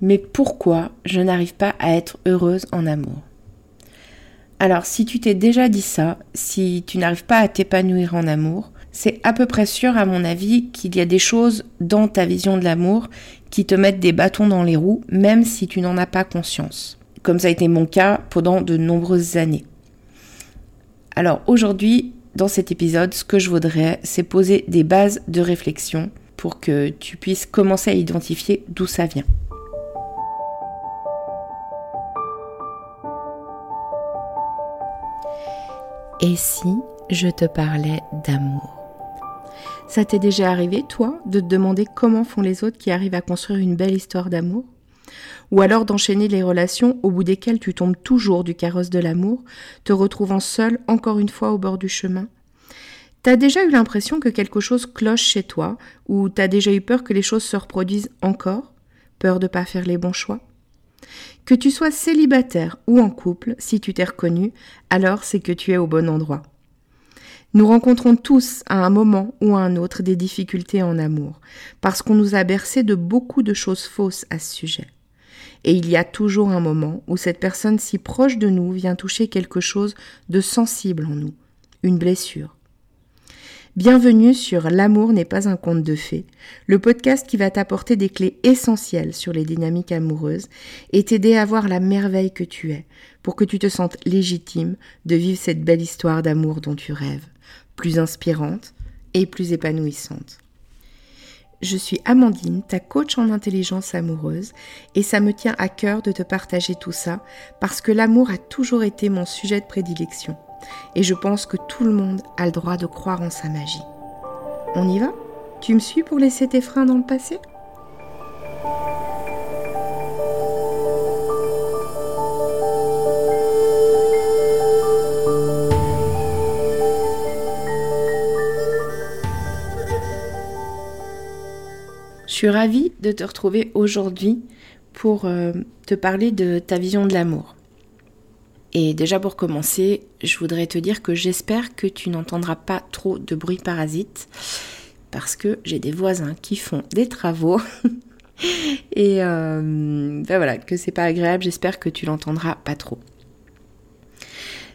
Mais pourquoi je n'arrive pas à être heureuse en amour? Alors si tu t'es déjà dit ça, si tu n'arrives pas à t'épanouir en amour, c'est à peu près sûr à mon avis qu'il y a des choses dans ta vision de l'amour qui te mettent des bâtons dans les roues, même si tu n'en as pas conscience. Comme ça a été mon cas pendant de nombreuses années. Alors aujourd'hui, dans cet épisode, ce que je voudrais, c'est poser des bases de réflexion pour que tu puisses commencer à identifier d'où ça vient. Et si je te parlais d'amour? Ça t'est déjà arrivé, toi, de te demander comment font les autres qui arrivent à construire une belle histoire d'amour? Ou alors d'enchaîner les relations au bout desquelles tu tombes toujours du carrosse de l'amour, te retrouvant seul encore une fois au bord du chemin? T'as déjà eu l'impression que quelque chose cloche chez toi, ou t'as déjà eu peur que les choses se reproduisent encore Peur de pas faire les bons choix? Que tu sois célibataire ou en couple, si tu t'es reconnu, alors c'est que tu es au bon endroit. Nous rencontrons tous à un moment ou à un autre des difficultés en amour, parce qu'on nous a bercé de beaucoup de choses fausses à ce sujet. Et il y a toujours un moment où cette personne si proche de nous vient toucher quelque chose de sensible en nous, une blessure, Bienvenue sur L'amour n'est pas un conte de fées, le podcast qui va t'apporter des clés essentielles sur les dynamiques amoureuses et t'aider à voir la merveille que tu es pour que tu te sentes légitime de vivre cette belle histoire d'amour dont tu rêves, plus inspirante et plus épanouissante. Je suis Amandine, ta coach en intelligence amoureuse, et ça me tient à cœur de te partager tout ça parce que l'amour a toujours été mon sujet de prédilection et je pense que tout le monde a le droit de croire en sa magie. On y va? Tu me suis pour laisser tes freins dans le passé? Je suis ravie de te retrouver aujourd'hui pour euh, te parler de ta vision de l'amour. Et déjà pour commencer, je voudrais te dire que j'espère que tu n'entendras pas trop de bruit parasite parce que j'ai des voisins qui font des travaux. et euh, ben voilà, que c'est pas agréable, j'espère que tu l'entendras pas trop.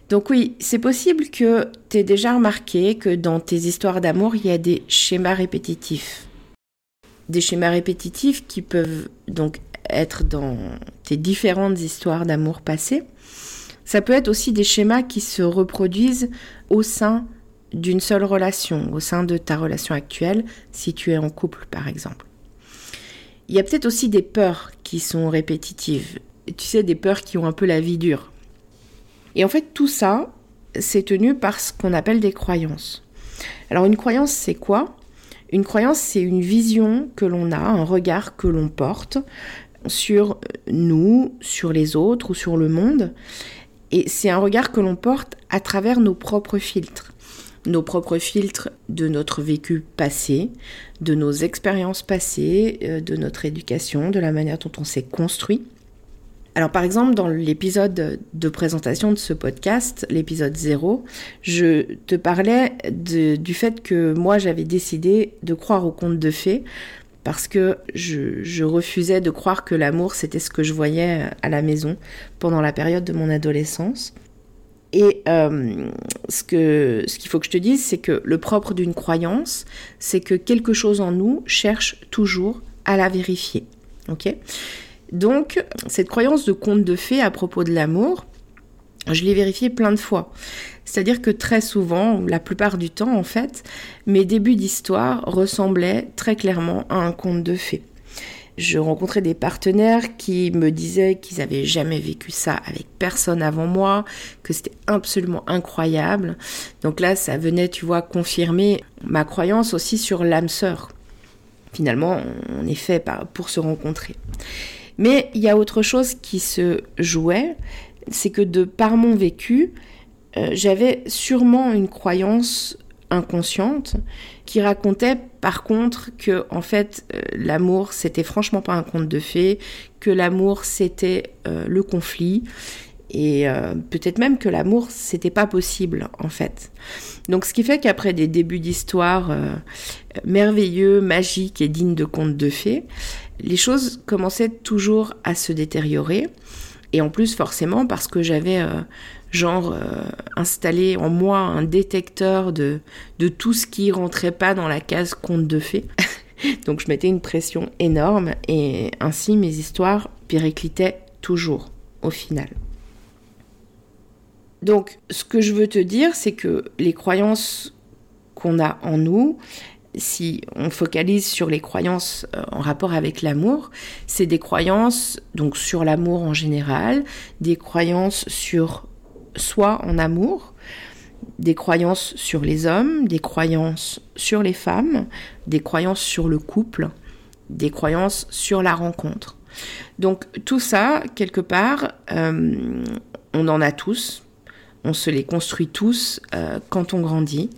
Donc oui, c'est possible que tu aies déjà remarqué que dans tes histoires d'amour, il y a des schémas répétitifs. Des schémas répétitifs qui peuvent donc être dans tes différentes histoires d'amour passées ça peut être aussi des schémas qui se reproduisent au sein d'une seule relation, au sein de ta relation actuelle, si tu es en couple par exemple. Il y a peut-être aussi des peurs qui sont répétitives. Tu sais, des peurs qui ont un peu la vie dure. Et en fait, tout ça, c'est tenu par ce qu'on appelle des croyances. Alors une croyance, c'est quoi? Une croyance, c'est une vision que l'on a, un regard que l'on porte sur nous, sur les autres ou sur le monde. Et c'est un regard que l'on porte à travers nos propres filtres. Nos propres filtres de notre vécu passé, de nos expériences passées, euh, de notre éducation, de la manière dont on s'est construit. Alors par exemple, dans l'épisode de présentation de ce podcast, l'épisode 0, je te parlais du fait que moi j'avais décidé de croire au conte de fées parce que je, refusais de croire que l'amour c'était ce que je voyais à la maison pendant la période de mon adolescence. Et euh, ce qu'il faut que je te dise, c'est que le propre d'une croyance, c'est que quelque chose en nous cherche toujours à la vérifier. Donc cette croyance de conte de fées à propos de l'amour, je l'ai vérifiée plein de fois. C'est-à-dire que très souvent, la plupart du temps en fait, mes débuts d'histoire ressemblaient très clairement à un conte de fées. Je rencontrais des partenaires qui me disaient qu'ils n'avaient jamais vécu ça avec personne avant moi, que c'était absolument incroyable. Donc là, ça venait, tu vois, confirmer ma croyance aussi sur l'âme sœur. Finalement, on est fait pour se rencontrer. Mais il y a autre chose qui se jouait, c'est que de par mon vécu, euh, j'avais sûrement une croyance inconsciente qui racontait par contre que en fait euh, l'amour c'était franchement pas un conte de fées, que l'amour c'était euh, le conflit et peut-être même que l'amour c'était pas possible en fait. Donc ce qui fait qu'après des débuts d'histoire merveilleux, magiques et dignes de contes de fées, les choses commençaient toujours à se détériorer. Et en plus, forcément, parce que j'avais genre euh, installé en moi un détecteur de, de tout ce qui rentrait pas dans la case conte de fées. Donc je mettais une pression énorme et ainsi mes histoires périclitaient toujours au final. Donc ce que je veux te dire, c'est que les croyances qu'on a en nous, si on focalise sur les croyances euh, en rapport avec l'amour, c'est des croyances donc sur l'amour en général, des croyances sur soi en amour, des croyances sur les hommes, des croyances sur les femmes, des croyances sur le couple, des croyances sur la rencontre. Donc tout ça, quelque part, euh, on en a tous, on se les construit tous euh, quand on grandit.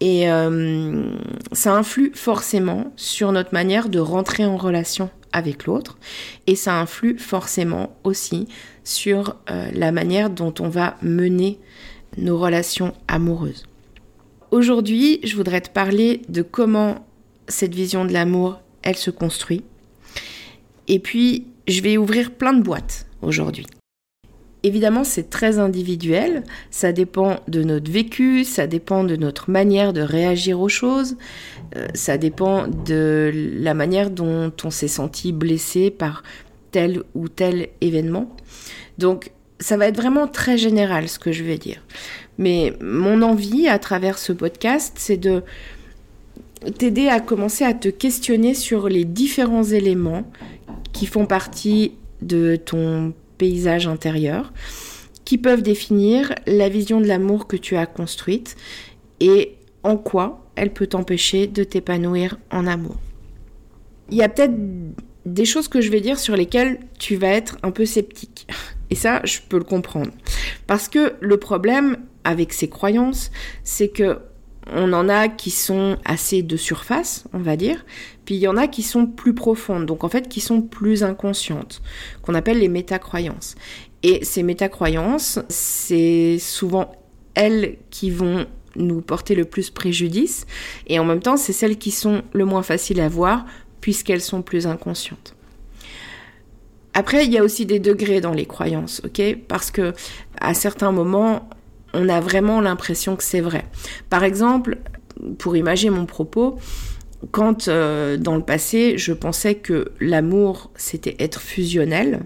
Et euh, ça influe forcément sur notre manière de rentrer en relation avec l'autre. Et ça influe forcément aussi sur euh, la manière dont on va mener nos relations amoureuses. Aujourd'hui, je voudrais te parler de comment cette vision de l'amour, elle se construit. Et puis, je vais ouvrir plein de boîtes aujourd'hui. Évidemment, c'est très individuel, ça dépend de notre vécu, ça dépend de notre manière de réagir aux choses, euh, ça dépend de la manière dont on s'est senti blessé par tel ou tel événement. Donc, ça va être vraiment très général ce que je vais dire. Mais mon envie à travers ce podcast, c'est de t'aider à commencer à te questionner sur les différents éléments qui font partie de ton paysage intérieur, qui peuvent définir la vision de l'amour que tu as construite et en quoi elle peut t'empêcher de t'épanouir en amour. Il y a peut-être des choses que je vais dire sur lesquelles tu vas être un peu sceptique. Et ça, je peux le comprendre. Parce que le problème avec ces croyances, c'est que on en a qui sont assez de surface, on va dire, puis il y en a qui sont plus profondes, donc en fait qui sont plus inconscientes, qu'on appelle les métacroyances. Et ces métacroyances, c'est souvent elles qui vont nous porter le plus préjudice, et en même temps c'est celles qui sont le moins faciles à voir, puisqu'elles sont plus inconscientes. Après, il y a aussi des degrés dans les croyances, ok? Parce que à certains moments, on a vraiment l'impression que c'est vrai. Par exemple, pour imaginer mon propos, quand euh, dans le passé je pensais que l'amour c'était être fusionnel,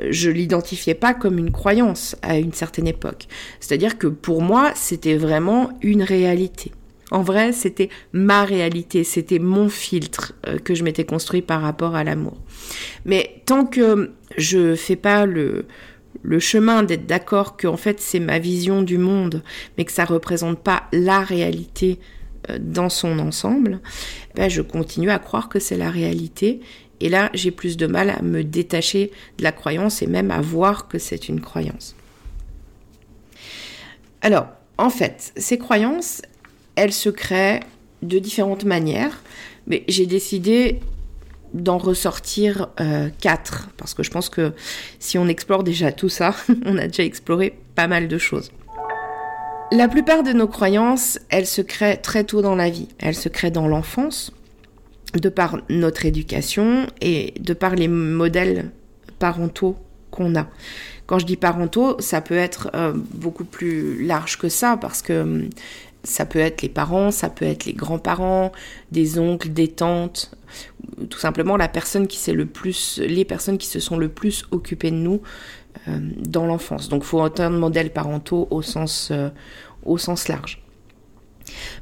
euh, je l'identifiais pas comme une croyance à une certaine époque. C'est-à-dire que pour moi c'était vraiment une réalité. En vrai, c'était ma réalité, c'était mon filtre euh, que je m'étais construit par rapport à l'amour. Mais tant que je fais pas le, le chemin d'être d'accord que en fait c'est ma vision du monde, mais que ça représente pas la réalité euh, dans son ensemble, ben je continue à croire que c'est la réalité. Et là, j'ai plus de mal à me détacher de la croyance et même à voir que c'est une croyance. Alors, en fait, ces croyances, elles se créent de différentes manières, mais j'ai décidé d'en ressortir euh, quatre, parce que je pense que si on explore déjà tout ça, on a déjà exploré pas mal de choses. La plupart de nos croyances, elles se créent très tôt dans la vie. Elles se créent dans l'enfance, de par notre éducation et de par les modèles parentaux qu'on a. Quand je dis parentaux, ça peut être euh, beaucoup plus large que ça parce que hum, ça peut être les parents, ça peut être les grands-parents, des oncles, des tantes, tout simplement la personne qui le plus, les personnes qui se sont le plus occupées de nous euh, dans l'enfance. Donc, faut entendre modèles parentaux au sens, euh, au sens large.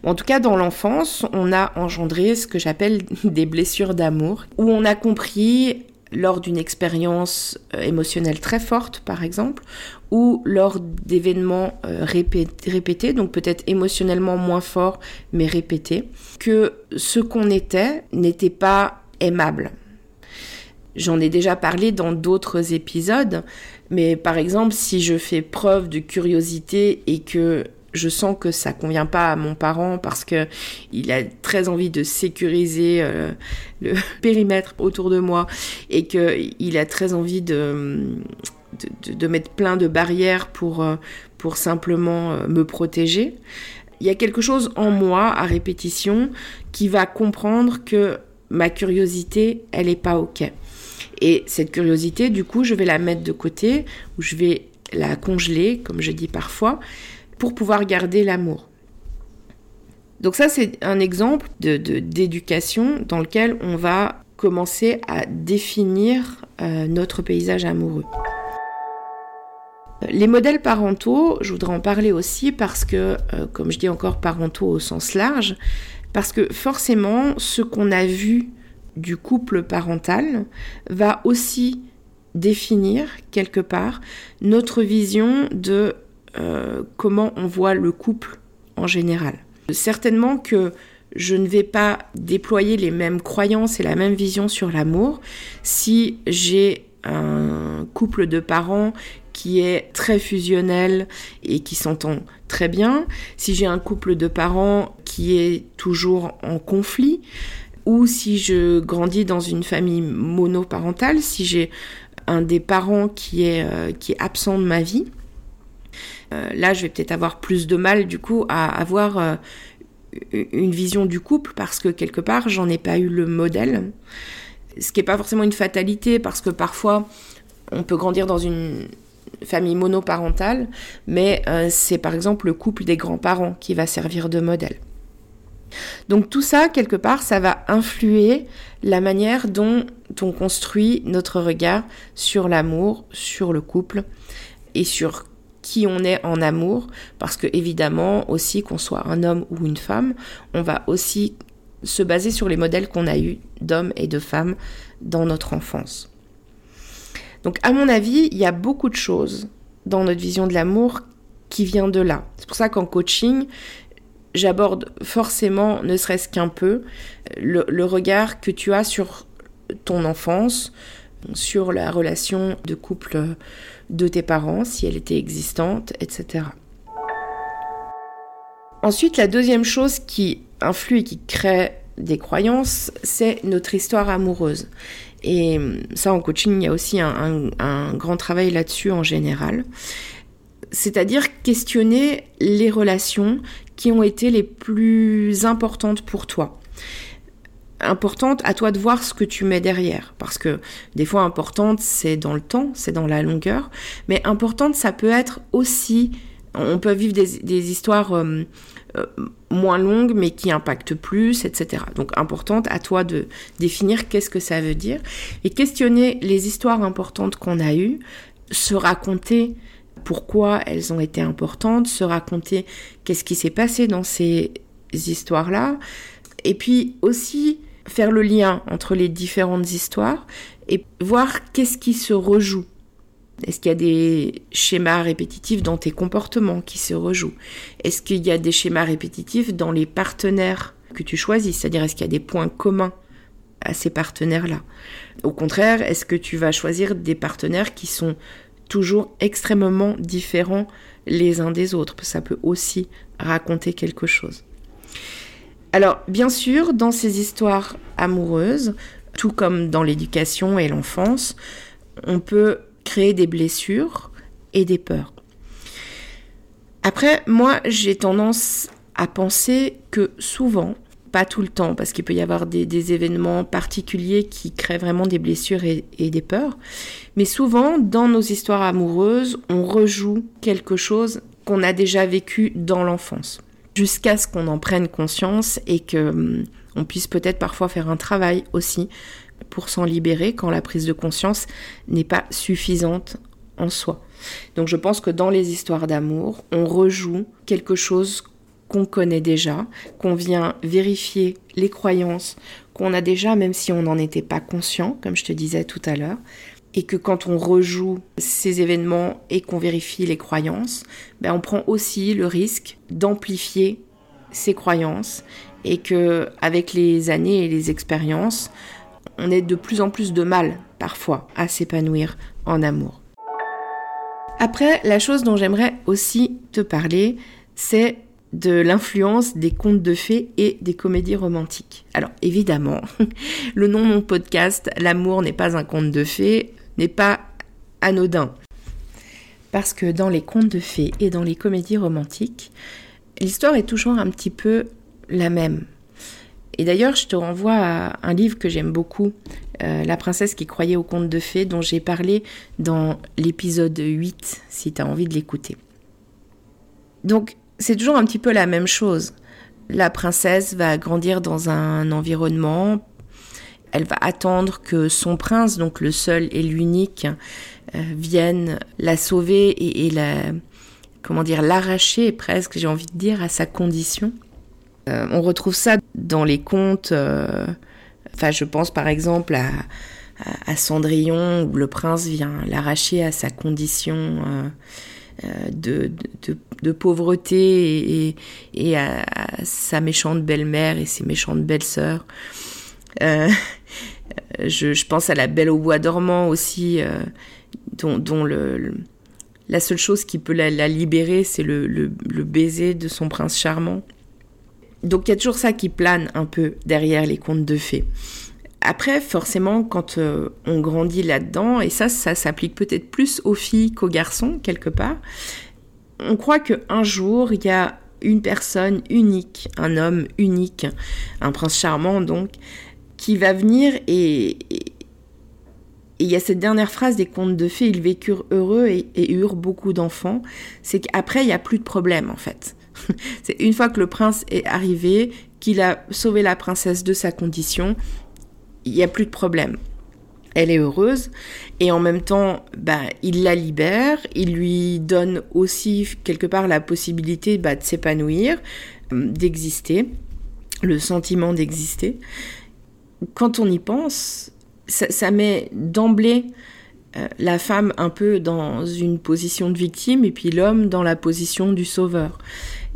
En tout cas, dans l'enfance, on a engendré ce que j'appelle des blessures d'amour, où on a compris lors d'une expérience euh, émotionnelle très forte, par exemple, ou lors d'événements euh, répétés, donc peut-être émotionnellement moins forts, mais répétés, que ce qu'on était n'était pas aimable. J'en ai déjà parlé dans d'autres épisodes, mais par exemple, si je fais preuve de curiosité et que je sens que ça convient pas à mon parent parce que il a très envie de sécuriser euh, le périmètre autour de moi et que il a très envie de, de, mettre plein de barrières pour, euh, pour simplement euh, me protéger. Il y a quelque chose en moi à répétition qui va comprendre que ma curiosité, elle n'est pas OK. Et cette curiosité, du coup, je vais la mettre de côté ou je vais la congeler, comme je dis parfois, pour pouvoir garder l'amour. Donc ça, c'est un exemple d'éducation de, dans lequel on va commencer à définir euh, notre paysage amoureux. Les modèles parentaux, je voudrais en parler aussi parce que, euh, comme je dis encore parentaux au sens large, parce que forcément, ce qu'on a vu du couple parental va aussi définir quelque part notre vision de euh, comment on voit le couple en général. Certainement que je ne vais pas déployer les mêmes croyances et la même vision sur l'amour si j'ai un couple de parents qui est très fusionnel et qui s'entend très bien, si j'ai un couple de parents qui est toujours en conflit, ou si je grandis dans une famille monoparentale, si j'ai un des parents qui est, euh, qui est absent de ma vie, là je vais peut-être avoir plus de mal du coup à avoir euh, une vision du couple parce que quelque part j'en ai pas eu le modèle. Ce qui n'est pas forcément une fatalité parce que parfois on peut grandir dans une famille monoparentale, mais c'est par exemple le couple des grands-parents qui va servir de modèle. Donc tout ça, quelque part, ça va influer la manière dont on construit notre regard sur l'amour, sur le couple et sur qui on est en amour, parce que évidemment aussi qu'on soit un homme ou une femme, on va aussi se baser sur les modèles qu'on a eus d'hommes et de femmes dans notre enfance. Donc à mon avis, il y a beaucoup de choses dans notre vision de l'amour qui vient de là. C'est pour ça qu'en coaching, j'aborde forcément, ne serait-ce qu'un peu, le, regard que tu as sur ton enfance, sur la relation de couple de tes parents, si elle était existante, etc. Ensuite, la deuxième chose qui influe et qui crée des croyances, c'est notre histoire amoureuse. Et ça, en coaching, il y a aussi un, un grand travail là-dessus en général. C'est-à-dire questionner les relations qui ont été les plus importantes pour toi importante, à toi de voir ce que tu mets derrière. Parce que des fois, importante, c'est dans le temps, c'est dans la longueur. Mais importante, ça peut être aussi. On peut vivre des, histoires euh, euh, moins longues, mais qui impactent plus, etc. Donc, importante, à toi de définir qu'est-ce que ça veut dire. Et questionner les histoires importantes qu'on a eues, se raconter pourquoi elles ont été importantes, se raconter qu'est-ce qui s'est passé dans ces histoires-là, et puis aussi faire le lien entre les différentes histoires et voir qu'est-ce qui se rejoue. Est-ce qu'il y a des schémas répétitifs dans tes comportements qui se rejouent? Est-ce qu'il y a des schémas répétitifs dans les partenaires que tu choisis? C'est-à-dire, est-ce qu'il y a des points communs à ces partenaires-là? Au contraire, est-ce que tu vas choisir des partenaires qui sont toujours extrêmement différents les uns des autres? Ça peut aussi raconter quelque chose. Alors, bien sûr, dans ces histoires amoureuses, tout comme dans l'éducation et l'enfance, on peut créer des blessures et des peurs. Après, moi, j'ai tendance à penser que souvent, pas tout le temps, parce qu'il peut y avoir des, événements particuliers qui créent vraiment des blessures et, des peurs. Mais souvent, dans nos histoires amoureuses, on rejoue quelque chose qu'on a déjà vécu dans l'enfance, jusqu'à ce qu'on en prenne conscience et que hum, on puisse peut-être parfois faire un travail aussi pour s'en libérer quand la prise de conscience n'est pas suffisante en soi. Donc je pense que dans les histoires d'amour, on rejoue quelque chose qu'on connaît déjà, qu'on vient vérifier les croyances qu'on a déjà, même si on n'en était pas conscient, comme je te disais tout à l'heure, et que quand on rejoue ces événements et qu'on vérifie les croyances, ben on prend aussi le risque d'amplifier ces croyances et que avec les années et les expériences, on ait de plus en plus de mal parfois à s'épanouir en amour. Après, la chose dont j'aimerais aussi te parler, c'est de l'influence des contes de fées et des comédies romantiques. Alors évidemment, le nom de mon podcast, L'amour n'est pas un conte de fées, n'est pas anodin. Parce que dans les contes de fées et dans les comédies romantiques, l'histoire est toujours un petit peu la même. Et d'ailleurs, je te renvoie à un livre que j'aime beaucoup, euh, La princesse qui croyait au conte de fées, dont j'ai parlé dans l'épisode 8, si tu as envie de l'écouter. Donc, c'est toujours un petit peu la même chose. La princesse va grandir dans un environnement, elle va attendre que son prince, donc le seul et l'unique, euh, vienne la sauver et, la, comment dire, l'arracher presque, j'ai envie de dire, à sa condition. Euh, on retrouve ça dans les contes. Euh, enfin, je pense par exemple à, Cendrillon où le prince vient l'arracher à sa condition de, pauvreté et, et à, sa méchante belle-mère et ses méchantes belles-sœurs. Je, pense à la Belle au bois dormant aussi, dont, le, la seule chose qui peut la, libérer, c'est le, le, baiser de son prince charmant. Donc il y a toujours ça qui plane un peu derrière les contes de fées. Après, forcément, quand euh, on grandit là-dedans, et ça, ça s'applique peut-être plus aux filles qu'aux garçons, quelque part, on croit qu'un jour, il y a une personne unique, un homme unique, un prince charmant donc, qui va venir et, il y a cette dernière phrase des contes de fées, ils vécurent heureux et, eurent beaucoup d'enfants. C'est qu'après, il n'y a plus de problème en fait. c'est une fois que le prince est arrivé, qu'il a sauvé la princesse de sa condition, il n'y a plus de problème. Elle est heureuse et en même temps, bah, il la libère, il lui donne aussi quelque part la possibilité bah, de s'épanouir, euh, d'exister, le sentiment d'exister. Quand on y pense, ça, met d'emblée euh, la femme un peu dans une position de victime et puis l'homme dans la position du sauveur.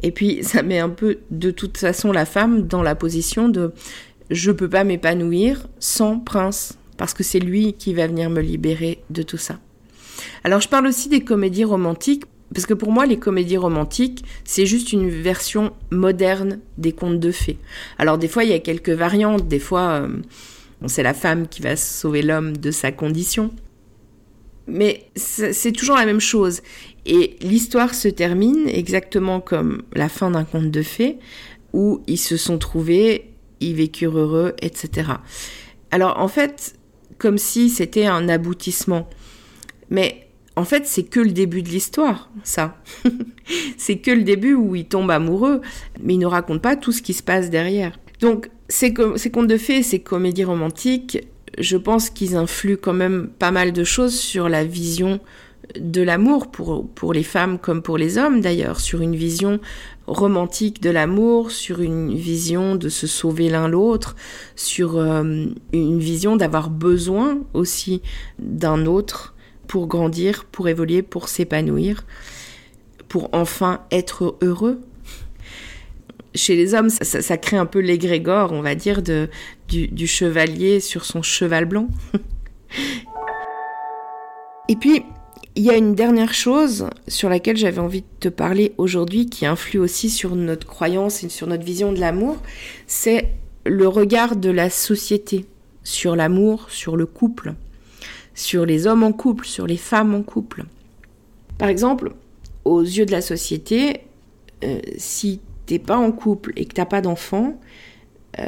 Et puis ça met un peu de toute façon la femme dans la position de je peux pas m'épanouir sans prince parce que c'est lui qui va venir me libérer de tout ça. Alors je parle aussi des comédies romantiques parce que pour moi les comédies romantiques c'est juste une version moderne des contes de fées. Alors des fois il y a quelques variantes, des fois euh, c'est la femme qui va sauver l'homme de sa condition. Mais c'est toujours la même chose. Et l'histoire se termine exactement comme la fin d'un conte de fées, où ils se sont trouvés, ils vécurent heureux, etc. Alors en fait, comme si c'était un aboutissement. Mais en fait, c'est que le début de l'histoire, ça. c'est que le début où ils tombent amoureux, mais ils ne racontent pas tout ce qui se passe derrière. Donc, ces, contes de fées, ces comédies romantiques, je pense qu'ils influent quand même pas mal de choses sur la vision de l'amour pour, pour les femmes comme pour les hommes d'ailleurs, sur une vision romantique de l'amour, sur une vision de se sauver l'un l'autre, sur euh, une vision d'avoir besoin aussi d'un autre pour grandir, pour évoluer, pour s'épanouir, pour enfin être heureux chez les hommes, ça, crée un peu l'égrégore, on va dire, de, du, chevalier sur son cheval blanc. Et puis, il y a une dernière chose sur laquelle j'avais envie de te parler aujourd'hui, qui influe aussi sur notre croyance et sur notre vision de l'amour, c'est le regard de la société sur l'amour, sur le couple, sur les hommes en couple, sur les femmes en couple. Par exemple, aux yeux de la société, euh, si t'es pas en couple et que t'as pas d'enfant, euh,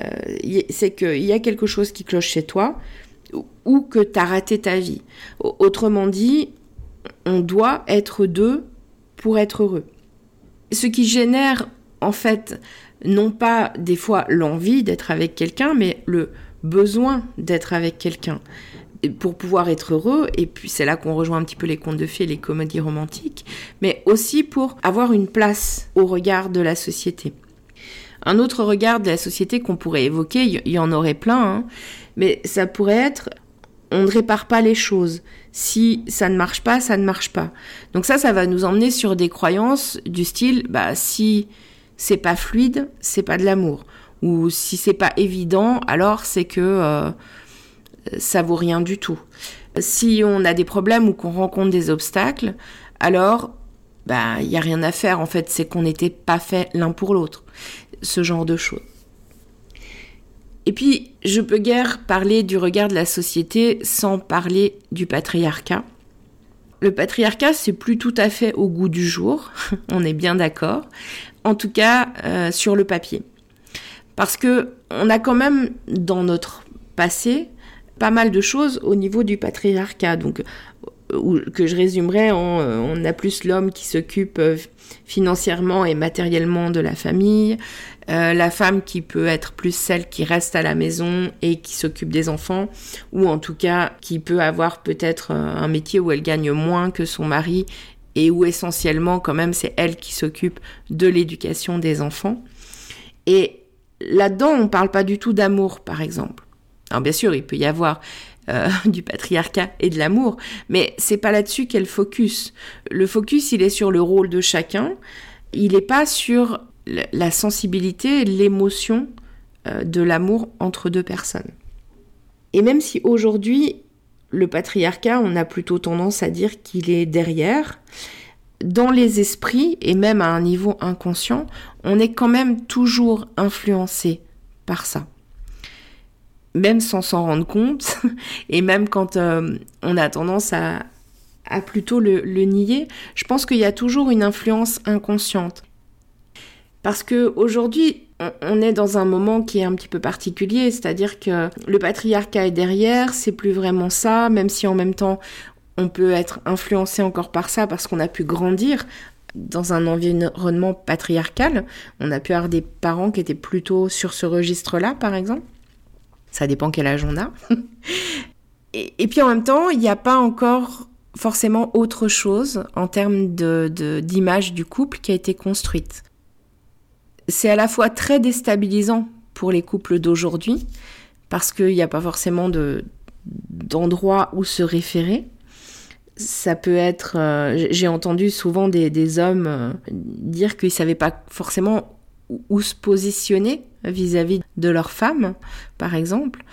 c'est qu'il y a quelque chose qui cloche chez toi ou que tu as raté ta vie. Autrement dit, on doit être deux pour être heureux. Ce qui génère en fait non pas des fois l'envie d'être avec quelqu'un, mais le besoin d'être avec quelqu'un pour pouvoir être heureux, et puis c'est là qu'on rejoint un petit peu les contes de fées, les comédies romantiques, mais aussi pour avoir une place au regard de la société. Un autre regard de la société qu'on pourrait évoquer, il y en aurait plein, hein, mais ça pourrait être on ne répare pas les choses. Si ça ne marche pas, ça ne marche pas. Donc ça, ça va nous emmener sur des croyances du style, bah si c'est pas fluide, c'est pas de l'amour. Ou si c'est pas évident, alors c'est que euh, ça vaut rien du tout. Si on a des problèmes ou qu'on rencontre des obstacles, alors bah il y a rien à faire en fait, c'est qu'on n'était pas fait l'un pour l'autre. Ce genre de choses. Et puis, je peux guère parler du regard de la société sans parler du patriarcat. Le patriarcat, c'est plus tout à fait au goût du jour, on est bien d'accord, en tout cas euh, sur le papier. Parce que on a quand même dans notre passé pas mal de choses au niveau du patriarcat. Donc, que je résumerais en on a plus l'homme qui s'occupe financièrement et matériellement de la famille, euh, la femme qui peut être plus celle qui reste à la maison et qui s'occupe des enfants, ou en tout cas qui peut avoir peut-être euh, un métier où elle gagne moins que son mari et où essentiellement quand même c'est elle qui s'occupe de l'éducation des enfants. Et là-dedans, on ne parle pas du tout d'amour, par exemple. Alors bien sûr, il peut y avoir euh, du patriarcat et de l'amour, mais c'est pas là-dessus qu'elle focus. Le focus, il est sur le rôle de chacun. Il n'est pas sur la sensibilité, l'émotion euh, de l'amour entre deux personnes. Et même si aujourd'hui, le patriarcat, on a plutôt tendance à dire qu'il est derrière, dans les esprits, et même à un niveau inconscient, on est quand même toujours influencé par ça. Même sans s'en rendre compte, et même quand euh, on a tendance à, plutôt le, nier, je pense qu'il y a toujours une influence inconsciente. Parce que aujourd'hui, on est dans un moment qui est un petit peu particulier, c'est-à-dire que le patriarcat est derrière, c'est plus vraiment ça, même si en même temps on peut être influencé encore par ça parce qu'on a pu grandir dans un environnement patriarcal. On a pu avoir des parents qui étaient plutôt sur ce registre-là, par exemple. Ça dépend quel âge on a. et, puis en même temps, il n'y a pas encore forcément autre chose en termes d'image du couple qui a été construite c'est à la fois très déstabilisant pour les couples d'aujourd'hui, parce qu'il n'y a pas forcément de, d'endroit où se référer. Ça peut être, euh, j'ai entendu souvent des, hommes euh, dire qu'ils ne savaient pas forcément où, se positionner vis-à-vis de leur femme, par exemple.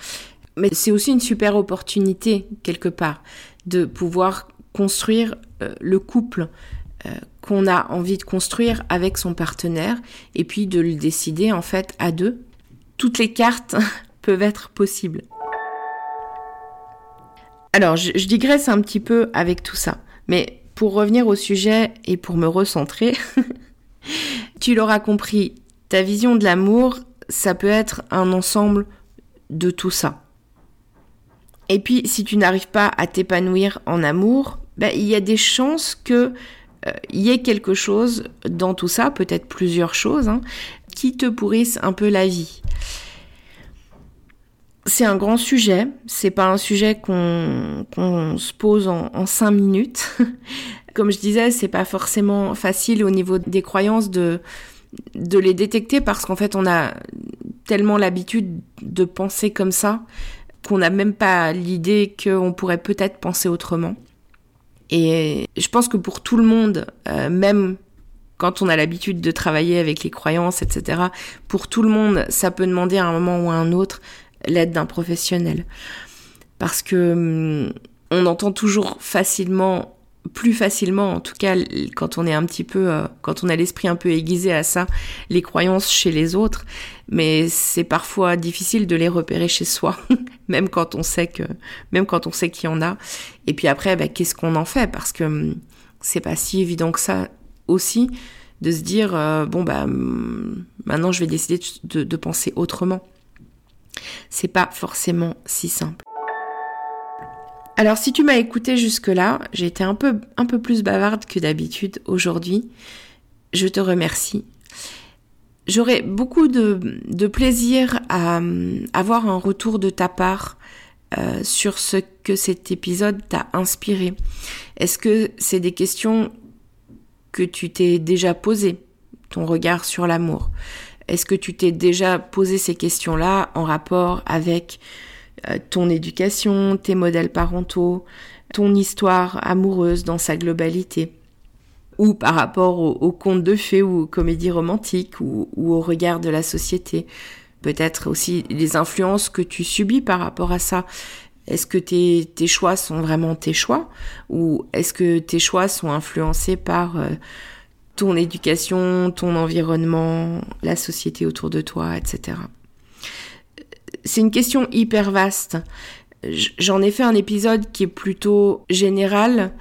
Mais c'est aussi une super opportunité, quelque part, de pouvoir construire euh, le couple qu'on a envie de construire avec son partenaire et puis de le décider en fait à deux. Toutes les cartes peuvent être possibles. Alors, je, digresse un petit peu avec tout ça, mais pour revenir au sujet et pour me recentrer, tu l'auras compris, ta vision de l'amour, ça peut être un ensemble de tout ça. Et puis, si tu n'arrives pas à t'épanouir en amour, ben, il y a des chances que il y ait quelque chose dans tout ça, peut-être plusieurs choses, hein, qui te pourrissent un peu la vie. C'est un grand sujet, c'est pas un sujet qu'on se pose en, cinq minutes. Comme je disais, c'est pas forcément facile au niveau des croyances de, de les détecter parce qu'en fait on a tellement l'habitude de penser comme ça qu'on n'a même pas l'idée qu'on pourrait peut-être penser autrement. Et je pense que pour tout le monde, euh, même quand on a l'habitude de travailler avec les croyances, etc., pour tout le monde, ça peut demander à un moment ou à un autre l'aide d'un professionnel. Parce que hum, on entend toujours facilement plus facilement, en tout cas quand on est un petit peu, euh, quand on a l'esprit un peu aiguisé à ça, les croyances chez les autres, mais c'est parfois difficile de les repérer chez soi, même quand on sait que, même quand on sait qu'il y en a. Et puis après, bah, qu'est-ce qu'on en fait? Parce que hum, c'est pas si évident que ça aussi de se dire euh, bon bah hum, maintenant je vais décider de, de penser autrement. C'est pas forcément si simple. Alors si tu m'as écouté jusque-là, j'ai été un peu, plus bavarde que d'habitude aujourd'hui. Je te remercie. J'aurais beaucoup de, plaisir à avoir un retour de ta part euh, sur ce que cet épisode t'a inspiré. Est-ce que c'est des questions que tu t'es déjà posées, ton regard sur l'amour? Est-ce que tu t'es déjà posé ces questions-là en rapport avec ton éducation, tes modèles parentaux, ton histoire amoureuse dans sa globalité, ou par rapport aux, contes de fées ou aux comédies romantiques ou, au regard de la société. Peut-être aussi les influences que tu subis par rapport à ça. Est-ce que tes, tes, choix sont vraiment tes choix ou est-ce que tes choix sont influencés par euh, ton éducation, ton environnement, la société autour de toi, etc c'est une question hyper vaste. J'en ai fait un épisode qui est plutôt général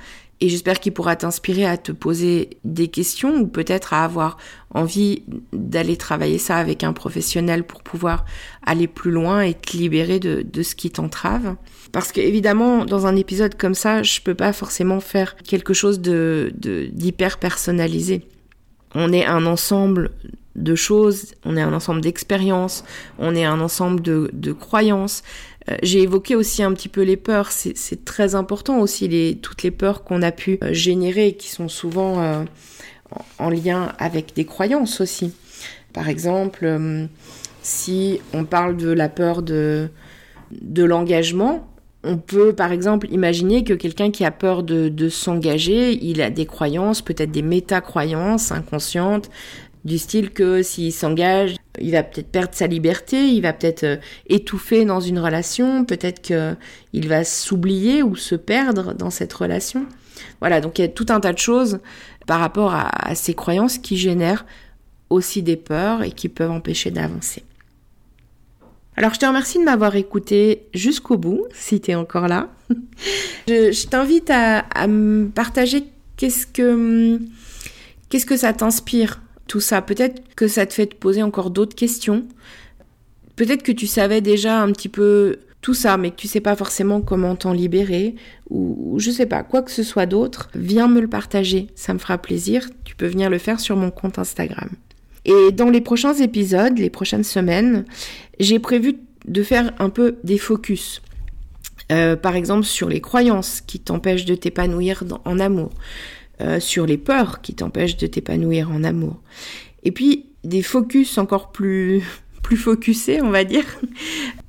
Et j'espère qu'il pourra t'inspirer à te poser des questions ou peut-être à avoir envie d'aller travailler ça avec un professionnel pour pouvoir aller plus loin et te libérer de, de ce qui t'entrave. Parce que évidemment, dans un épisode comme ça, je peux pas forcément faire quelque chose de d'hyper personnalisé. On est un ensemble de choses, on est un ensemble d'expériences, on est un ensemble de, de croyances. Euh, j'ai évoqué aussi un petit peu les peurs, c'est très important aussi, les, toutes les peurs qu'on a pu euh, générer, qui sont souvent euh, en, lien avec des croyances aussi. Par exemple, si on parle de la peur de, de l'engagement, on peut par exemple imaginer que quelqu'un qui a peur de, de s'engager, il a des croyances, peut-être des méta-croyances inconscientes, du style que s'il s'engage, il va peut-être perdre sa liberté, il va peut-être euh, étouffer dans une relation, peut-être qu'il va s'oublier ou se perdre dans cette relation. Voilà, donc il y a tout un tas de choses par rapport à, ces croyances qui génèrent aussi des peurs et qui peuvent empêcher d'avancer. Alors je te remercie de m'avoir écouté jusqu'au bout, si tu es encore là. je, t'invite à, me partager qu'est-ce que, qu'est-ce que ça t'inspire tout ça. Peut-être que ça te fait te poser encore d'autres questions. Peut-être que tu savais déjà un petit peu tout ça, mais que tu sais pas forcément comment t'en libérer, ou, je sais pas, quoi que ce soit d'autre, viens me le partager, ça me fera plaisir. Tu peux venir le faire sur mon compte Instagram. Et dans les prochains épisodes, les prochaines semaines, j'ai prévu de faire un peu des focus. Euh, par exemple sur les croyances qui t'empêchent de t'épanouir en amour, euh, sur les peurs qui t'empêchent de t'épanouir en amour. Et puis des focus encore plus plus focusés, on va dire.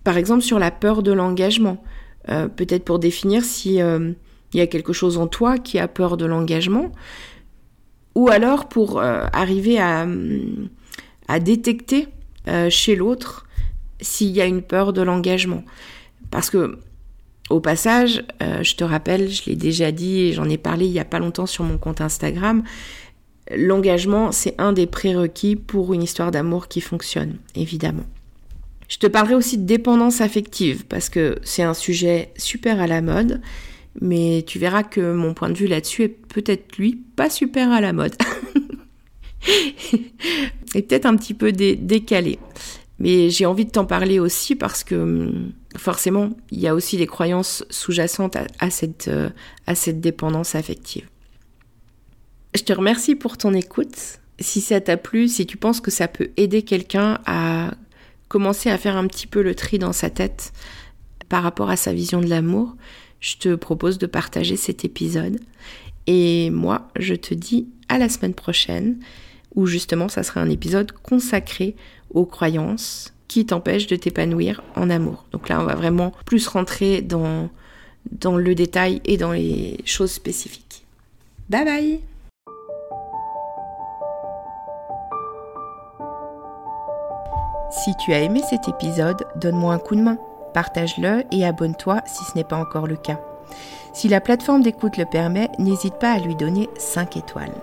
Par exemple sur la peur de l'engagement. Euh, peut-être pour définir si euh, il y a quelque chose en toi qui a peur de l'engagement, ou alors pour arriver à, à détecter chez l'autre s'il y a une peur de l'engagement. Parce que au passage, euh, je te rappelle, je l'ai déjà dit et j'en ai parlé il n'y a pas longtemps sur mon compte Instagram, l'engagement, c'est un des prérequis pour une histoire d'amour qui fonctionne, évidemment. Je te parlerai aussi de dépendance affective parce que c'est un sujet super à la mode, mais tu verras que mon point de vue là-dessus est peut-être lui pas super à la mode. et peut-être un petit peu décalé. Mais j'ai envie de t'en parler aussi parce que hum, forcément, il y a aussi des croyances sous-jacentes à, cette, euh, à cette dépendance affective. Je te remercie pour ton écoute. Si ça t'a plu, si tu penses que ça peut aider quelqu'un à commencer à faire un petit peu le tri dans sa tête par rapport à sa vision de l'amour, je te propose de partager cet épisode. Et moi, je te dis à la semaine prochaine, où justement ça sera un épisode consacré aux croyances qui t'empêchent de t'épanouir en amour. Donc là, on va vraiment plus rentrer dans, dans le détail et dans les choses spécifiques. Bye bye Si tu as aimé cet épisode, donne-moi un coup de main, partage-le et abonne-toi si ce n'est pas encore le cas. Si la plateforme d'écoute le permet, n'hésite pas à lui donner 5 étoiles.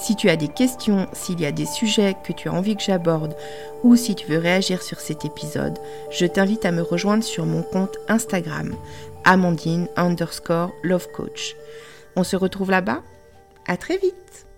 Si tu as des questions, s'il y a des sujets que tu as envie que j'aborde ou si tu veux réagir sur cet épisode, je t'invite à me rejoindre sur mon compte Instagram, Amandine underscore Love Coach. On se retrouve là-bas À très vite